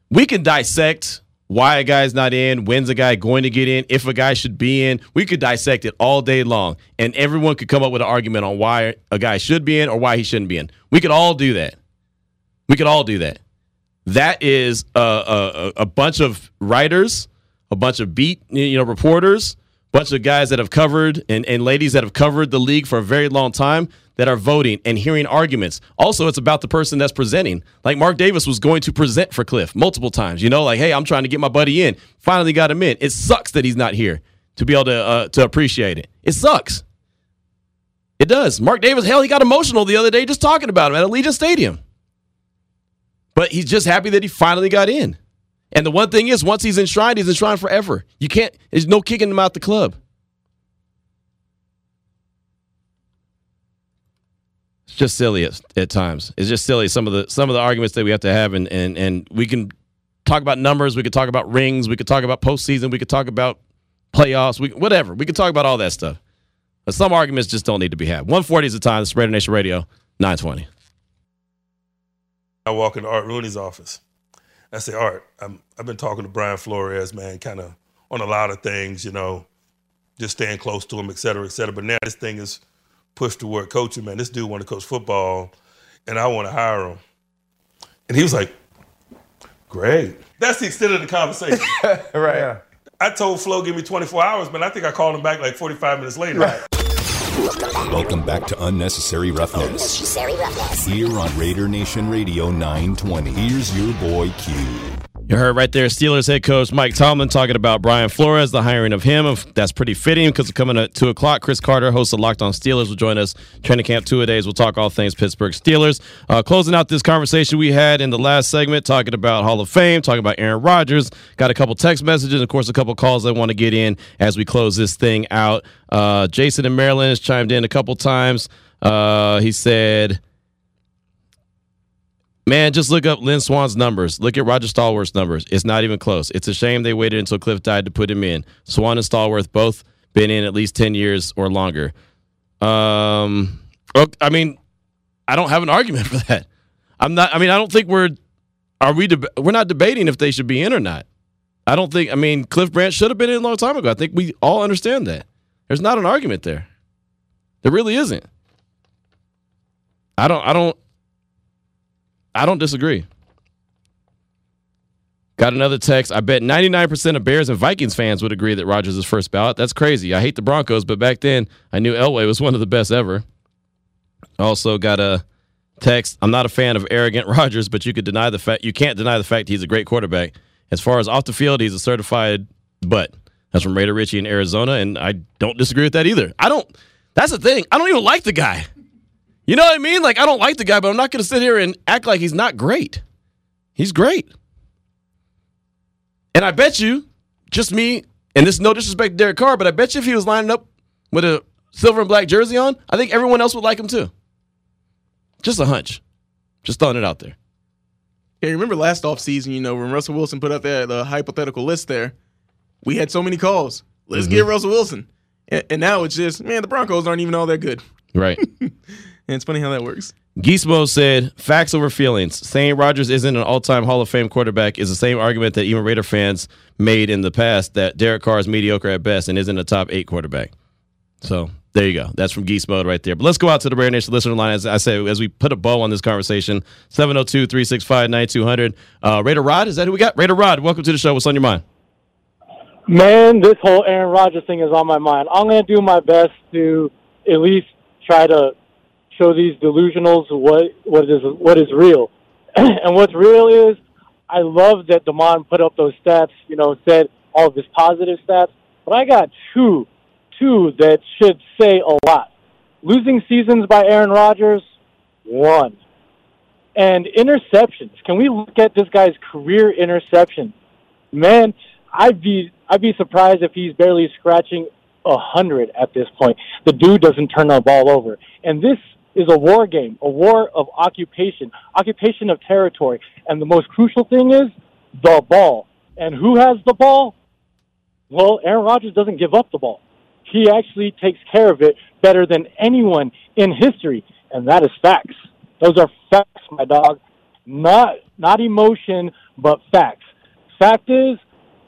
we can dissect why a guy's not in, when's a guy going to get in, if a guy should be in. We could dissect it all day long, and everyone could come up with an argument on why a guy should be in or why he shouldn't be in. We could all do that. We could all do that. That is a, a, a bunch of writers, a bunch of beat you know reporters, bunch of guys that have covered and, and ladies that have covered the league for a very long time that are voting and hearing arguments. Also, it's about the person that's presenting. Like Mark Davis was going to present for Cliff multiple times. You know, like, hey, I'm trying to get my buddy in. Finally got him in. It sucks that he's not here to be able to uh, to appreciate it. It sucks. It does. Mark Davis, hell, he got emotional the other day just talking about him at Allegiant Stadium. But he's just happy that he finally got in. And the one thing is, once he's enshrined, he's enshrined forever. You can't. There's no kicking him out the club. It's just silly at, at times. It's just silly some of the some of the arguments that we have to have, and and and we can talk about numbers, we could talk about rings, we could talk about postseason, we could talk about playoffs, we whatever. We could talk about all that stuff. But some arguments just don't need to be had. 140 is the time. This is Nation Radio, 920. I walk into Art Rooney's office. I say, Art, I'm, I've been talking to Brian Flores, man, kind of on a lot of things, you know, just staying close to him, et cetera, et cetera. But now this thing is pushed toward coaching, man. This dude want to coach football, and I want to hire him. And he was like, great. That's the extent of the conversation. [laughs] right. I told Flo, give me 24 hours, man. I think I called him back like 45 minutes later. Welcome back to Unnecessary Roughness. Unnecessary roughness. Here on Raider Nation Radio 920. Here's your boy Q. You heard right there, Steelers head coach Mike Tomlin talking about Brian Flores, the hiring of him. That's pretty fitting because coming at 2 o'clock, Chris Carter, host of Locked On Steelers, will join us. Training camp two a days. We'll talk all things Pittsburgh Steelers. Uh, closing out this conversation we had in the last segment, talking about Hall of Fame, talking about Aaron Rodgers. Got a couple text messages, of course, a couple calls I want to get in as we close this thing out. Uh, Jason in Maryland has chimed in a couple times. Uh, he said, Man, just look up Lynn Swann's numbers. Look at Roger Stallworth's numbers. It's not even close. It's a shame they waited until Cliff died to put him in. Swan and Stallworth both been in at least 10 years or longer. Um, I mean, I don't have an argument [laughs] for that. I'm not, I mean, I don't think we're, are we, deb- we're not debating if they should be in or not. I don't think, I mean, Cliff Branch should have been in a long time ago. I think we all understand that. There's not an argument there. There really isn't. I don't, I don't, I don't disagree. Got another text. I bet 99% of Bears and Vikings fans would agree that Rodgers is first ballot. That's crazy. I hate the Broncos, but back then I knew Elway was one of the best ever. Also got a text. I'm not a fan of arrogant [laughs] Rodgers, but you could deny the fact you can't deny the fact he's a great quarterback. As far as off the field, he's a certified butt. That's from Raider Ritchie in Arizona, and I don't disagree with that either. I don't. That's the thing. I don't even like the guy. You know what I mean? Like I don't like the guy, but I'm not going to sit here and act like he's not great. He's great. And I bet you, just me, and this is no disrespect to Derek Carr, but I bet you if he was lining up with a silver and black jersey on, I think everyone else would like him too. Just a hunch. Just throwing it out there. Yeah, remember last offseason, you know, when Russell Wilson put out that the hypothetical list there, we had so many calls. Let's Mm-hmm. get Russell Wilson. And, and now it's just, man, the Broncos aren't even all that good. Right. [laughs] And it's funny how that works. Gizmo said, facts over feelings. Saying Rodgers isn't an all time Hall of Fame quarterback is the same argument that even Raider fans made in the past that Derek Carr is mediocre at best and isn't a top eight quarterback. So there you go. That's from Gizmo right there. But let's go out to the Raider Nation listener line. As I say, as we put a bow on this conversation, 702 365 9200. Uh, Raider Rod, is that who we got? Raider Rod, welcome to the show. What's on your mind? Man, this whole Aaron Rodgers thing is on my mind. I'm going to do my best to at least try to show these delusionals what what is what is real. [clears throat] and what's real is, I love that Damon put up those stats. You know, said all of his positive stats, but I got two, two that should say a lot. Losing seasons by Aaron Rodgers, one, and interceptions. Can we look at this guy's career interceptions? Man, I'd be I'd be surprised if he's barely scratching a hundred at this point. The dude doesn't turn the ball over, and this is a war game, a war of occupation, occupation of territory. And the most crucial thing is the ball. And who has the ball? Well, Aaron Rodgers doesn't give up the ball. He actually takes care of it better than anyone in history, and that is facts. Those are facts, my dog. Not not emotion, but facts. Fact is,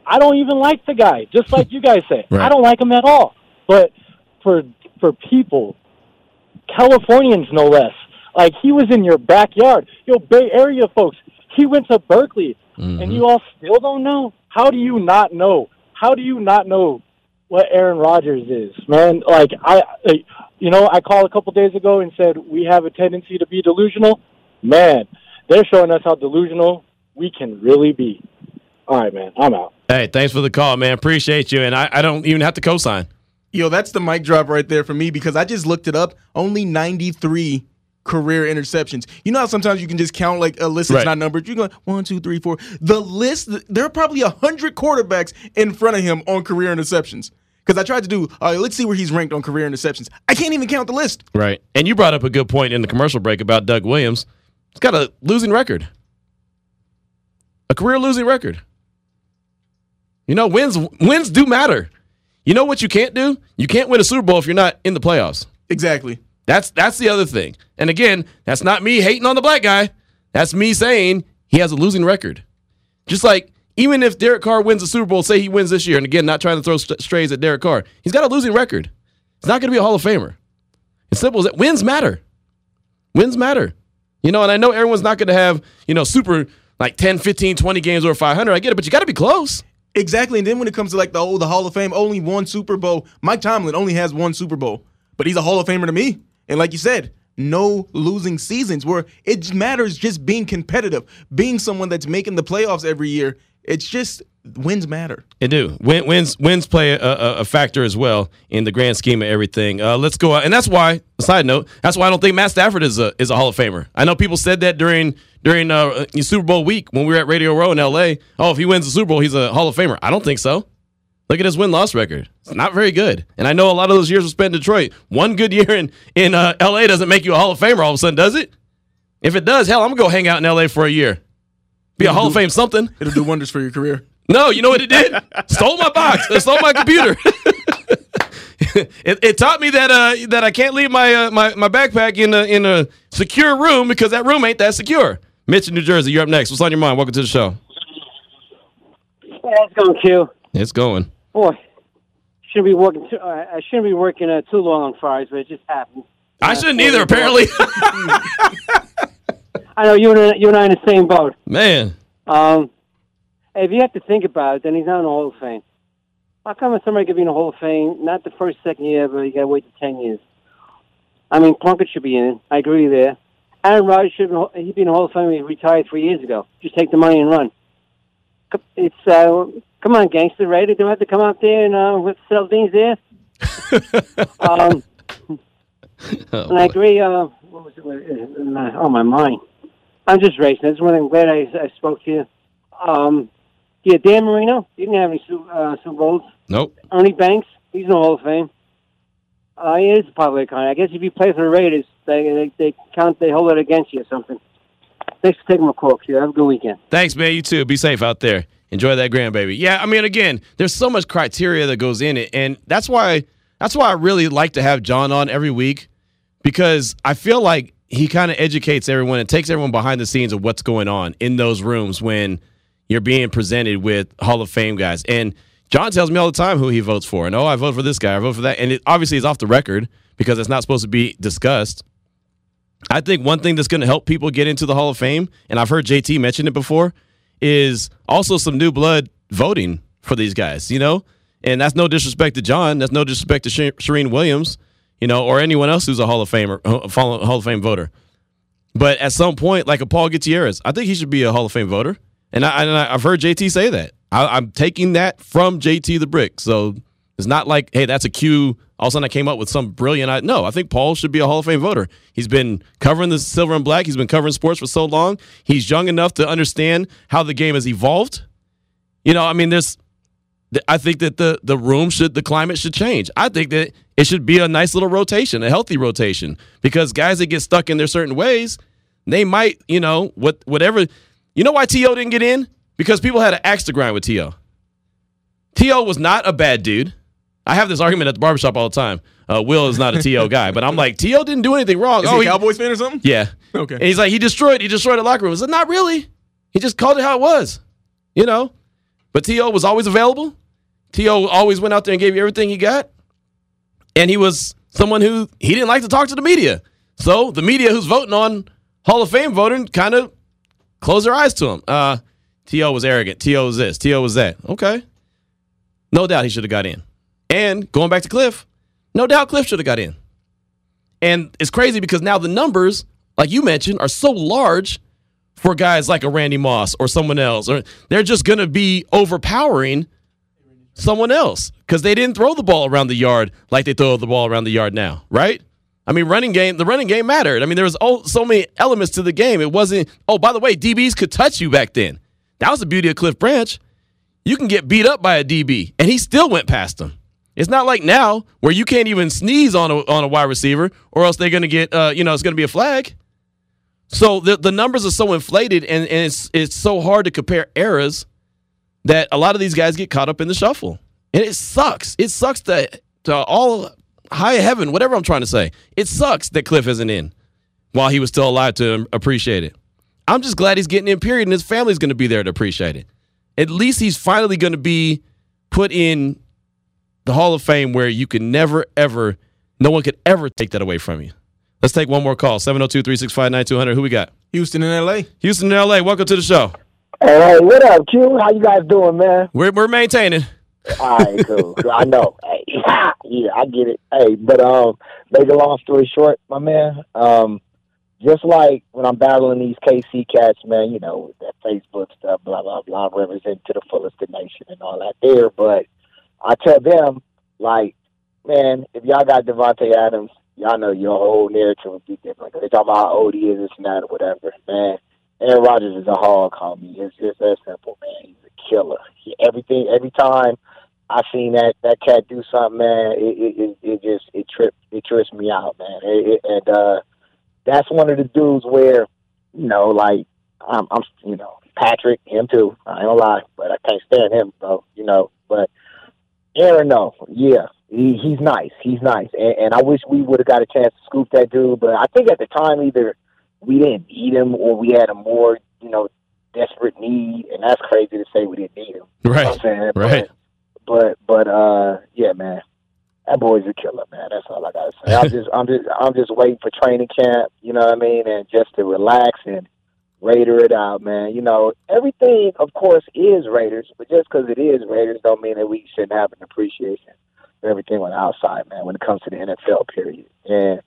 I don't even like the guy, just like [laughs] you guys say. Right. I don't like him at all. But for for people, Californians no less, like he was in your backyard. Yo, Bay Area folks, he went to Berkeley, and mm-hmm. you all still don't know. How do you not know? How do you not know what Aaron Rodgers is, man? Like I, like, you know, I called a couple days ago and said we have a tendency to be delusional. Man, they're showing us how delusional we can really be. All right, man, I'm out. Hey, thanks for the call, man. Appreciate you. And I, I don't even have to co-sign. Yo, that's the mic drop right there for me because I just looked it up. Only 93 career interceptions. You know how sometimes you can just count like a list that's Right. not numbered? You go one, two, three, four. The list, there are probably 100 quarterbacks in front of him on career interceptions. Because I tried to do, all right, let's see where he's ranked on career interceptions. I can't even count the list. Right. And you brought up a good point in the commercial break about Doug Williams. He's got a losing record. A career losing record. You know, wins wins do matter. You know what you can't do? You can't win a Super Bowl if you're not in the playoffs. Exactly. That's that's the other thing. And again, that's not me hating on the black guy. That's me saying he has a losing record. Just like even if Derek Carr wins the Super Bowl, say he wins this year, and again, not trying to throw st- strays at Derek Carr, he's got a losing record. He's not going to be a Hall of Famer. It's simple as that. Wins matter. Wins matter. You know, and I know everyone's not going to have, you know, super like 10, 15, 20 games over 500. I get it, but you got to be close. Exactly. And then when it comes to like the oh, the Hall of Fame, only one Super Bowl. Mike Tomlin only has one Super Bowl, but he's a Hall of Famer to me. And like you said, no losing seasons where it matters just being competitive, being someone that's making the playoffs every year. It's just wins matter. It do. Win, wins wins play a, a, a factor as well in the grand scheme of everything. Uh, let's go out, and that's why. Side note: that's why I don't think Matt Stafford is a is a Hall of Famer. I know people said that during during uh, Super Bowl week when we were at Radio Row in L.A. Oh, if he wins the Super Bowl, he's a Hall of Famer. I don't think so. Look at his win loss record. It's not very good. And I know a lot of those years were spent in Detroit. One good year in in uh, L.A. doesn't make you a Hall of Famer all of a sudden, does it? If it does, hell, I'm gonna go hang out in L.A. for a year. Be a Hall of Fame something. It'll do wonders for your career. [laughs] No, you know what it did? stole my box. It stole my computer. [laughs] it, it taught me that uh, that I can't leave my uh, my my backpack in a in a secure room because that room ain't that secure. Mitch in New Jersey, you're up next. What's on your mind? Welcome to the show. Yeah, it's going Q. It's going. Boy, shouldn't be working. Too, uh, I shouldn't be working uh, too long on Fridays, but it just happened. I shouldn't either. [laughs] Apparently, [laughs] I know you and I- you and I in the same boat. man. Um, if you have to think about it, then he's not in the Hall of Fame. How come somebody could be in the Hall of Fame not the first, second year, but you got to wait ten years? I mean, Plunkett should be in it. I agree there. Aaron Rodgers should he'd be in the Hall of Fame. He retired three years ago. Just take the money and run. It's uh, come on, gangster? They don't have to come out there and uh, with sell things there. [laughs] um, Oh, and I agree. Uh, what was it? uh, my- Oh, my mind. I'm just racing. That's one thing. I'm glad I, I spoke to you. Um, yeah, Dan Marino. He didn't have any uh, Super Bowls. Nope. Ernie Banks. He's in the Hall of Fame. Uh, he is a popular kind. I guess if you play for the Raiders, they they, they count they hold it against you or something. Thanks for taking my call, Q. Have a good weekend. Thanks, man. You too. Be safe out there. Enjoy that grandbaby. Yeah, I mean, again, there's so much criteria that goes in it, and that's why that's why I really like to have John on every week because I feel like he kind of educates everyone and takes everyone behind the scenes of what's going on in those rooms when you're being presented with Hall of Fame guys. And John tells me all the time who he votes for, and oh, I vote for this guy, I vote for that, and it obviously is off the record because it's not supposed to be discussed. I think one thing that's going to help people get into the Hall of Fame, and I've heard JT mention it before, is also some new blood voting for these guys, you know? And that's no disrespect to John. That's no disrespect to Shereen Williams. you know, or anyone else who's a Hall of Famer, uh, Hall of Fame voter. But at some point, like a Paul Gutierrez, I think he should be a Hall of Fame voter. And, I, I've heard JT say that. I, am taking that from JT the Brick. So it's not like, hey, that's a cue. All of a sudden, I came up with some brilliant. I, No, I think Paul should be a Hall of Fame voter. He's been covering the silver and black. He's been covering sports for so long. He's young enough to understand how the game has evolved. You know, I mean, there's. I think that the the room should the climate should change. I think that it should be a nice little rotation, a healthy rotation, because guys that get stuck in their certain ways, they might, you know, what whatever. You know why T.O. didn't get in? Because people had an axe to grind with T.O. T.O. was not a bad dude. I have this argument at the barbershop all the time. Uh, Will is not a T.O. guy, but I'm like, T.O. didn't do anything wrong. Is oh, he a Cowboys fan or something? Yeah. Okay. And he's like, he destroyed, he destroyed the locker room. I said, not really. He just called it how it was, you know. But T.O. was always available. T.O. always went out there and gave you everything he got. And he was someone who he didn't like to talk to the media. So the media who's voting on Hall of Fame voting kind of closed their eyes to him. Uh, T.O. was arrogant. T.O. was this. T.O. was that. Okay. No doubt he should have got in. And going back to Cliff, no doubt Cliff should have got in. And it's crazy because now the numbers, like you mentioned, are so large for guys like a Randy Moss or someone else, or they're just going to be overpowering someone else because they didn't throw the ball around the yard like they throw the ball around the yard now, right? I mean, running game, the running game mattered. I mean, there was oh, so many elements to the game. It wasn't, oh, by the way, DBs could touch you back then. That was the beauty of Cliff Branch. You can get beat up by a DB, and he still went past them. It's not like now where you can't even sneeze on a on a wide receiver, or else they're going to get, uh, you know, it's going to be a flag. So the the numbers are so inflated, and, and it's it's so hard to compare eras that a lot of these guys get caught up in the shuffle, and it sucks. It sucks to to all high heaven, whatever I'm trying to say. It sucks that Cliff isn't in while he was still alive to appreciate it. I'm just glad he's getting in. Period, and his family's going to be there to appreciate it. At least he's finally going to be put in the Hall of Fame where you can never, ever, no one could ever take that away from you. Let's take one more call 702 365 9200. Who we got? Houston in LA. Houston in LA. Welcome to the show. Hey, what up, Q? How you guys doing, man? We're, we're maintaining. All right, cool. [laughs] I know. Hey, [laughs] yeah, I get it. Hey, but um, make a long story short, my man. Um, just like when I'm battling these KC cats, man, you know that Facebook stuff, blah blah blah, represent to the fullest the nation and all that there. But I tell them, like, man, if y'all got Davante Adams, y'all know your whole narrative would be different. They talk about how old he is, this and that, or whatever. Man, Aaron Rodgers is a hog, homie. It's just that simple, man. He's a killer. He, everything, every time I seen that that cat do something, man, it it, it, it just it tripped it trips me out, man. It, it, and uh, that's one of the dudes where, you know, like I'm, I'm, you know, Patrick, him too. I ain't gonna lie, but I can't stand him, bro. You know, but Aaron, no, yeah, he, he's nice. He's nice, and, and I wish we would have got a chance to scoop that dude. But I think at the time either we didn't need him or we had a more, you know, desperate need, and that's crazy to say we didn't need him. Right. You know saying? Right. But, but but uh, yeah, man, that boy's a killer, man. That's all I gotta say. I'm [laughs] just I'm just I'm just waiting for training camp. You know what I mean? And just to relax and Raider it out, man. You know, everything, of course, is Raiders, but just because it is Raiders don't mean that we shouldn't have an appreciation for everything on the outside, man, when it comes to the NFL, period. And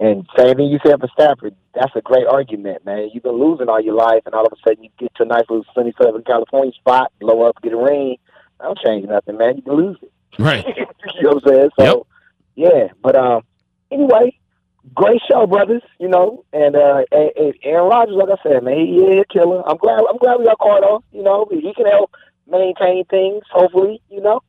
and same thing you said for Stafford, that's a great argument, man. You've been losing all your life, and all of a sudden you get to a nice little sunny Southern California spot, blow up, get a ring. I don't change nothing, man. You can lose it. Right. [laughs] you know what I'm saying? So, Yep. yeah. But um, anyway, great show, brothers. You know, and uh, and, and Aaron Rodgers, like I said, man, he is a killer. I'm glad. I'm glad we got caught off. You know, he can help maintain things. Hopefully, you know.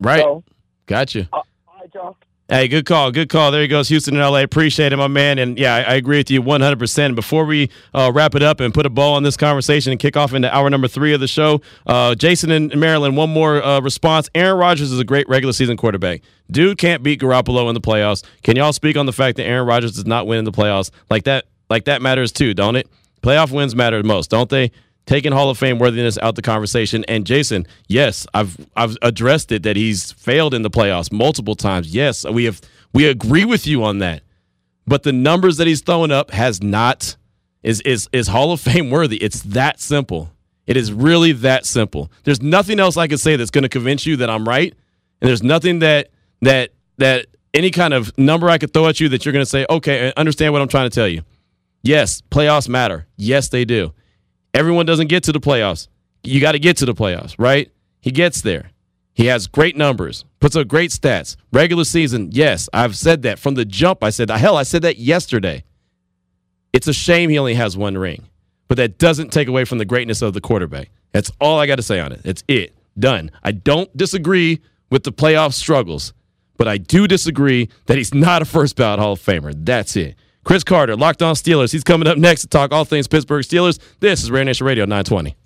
Right. So, Gotcha. all right, y'all. Hey, good call. Good call. There he goes, Houston and LA. Appreciate it, my man. And yeah, I, I agree with you 100%. Before we uh, wrap it up and put a bow on this conversation and kick off into hour number three of the show, uh, Jason and Maryland, one more uh, response. Aaron Rodgers is a great regular season quarterback. Dude can't beat Garoppolo in the playoffs. Can y'all speak on the fact that Aaron Rodgers does not win in the playoffs? Like that, like that matters too, don't it? Playoff wins matter most, don't they? Taking Hall of Fame worthiness out the conversation. And Jason, yes, I've I've addressed it that he's failed in the playoffs multiple times. Yes, we have we agree with you on that. But the numbers that he's throwing up has not is is is Hall of Fame worthy. It's that simple. It is really that simple. There's nothing else I can say that's going to convince you that I'm right, and there's nothing that that that any kind of number I could throw at you that you're going to say, okay, understand what I'm trying to tell you. Yes, playoffs matter. Yes, they do. Everyone doesn't get to the playoffs. You got to get to the playoffs, right? He gets there. He has great numbers, puts up great stats. Regular season, yes, I've said that from the jump. I said, hell, I said that yesterday. It's a shame he only has one ring, but that doesn't take away from the greatness of the quarterback. That's all I got to say on it. That's it. Done. I don't disagree with the playoff struggles, but I do disagree that he's not a first ballot Hall of Famer. That's it. Cris Carter, Locked On Steelers. He's coming up next to talk all things Pittsburgh Steelers. This is Raider Nation Radio 920.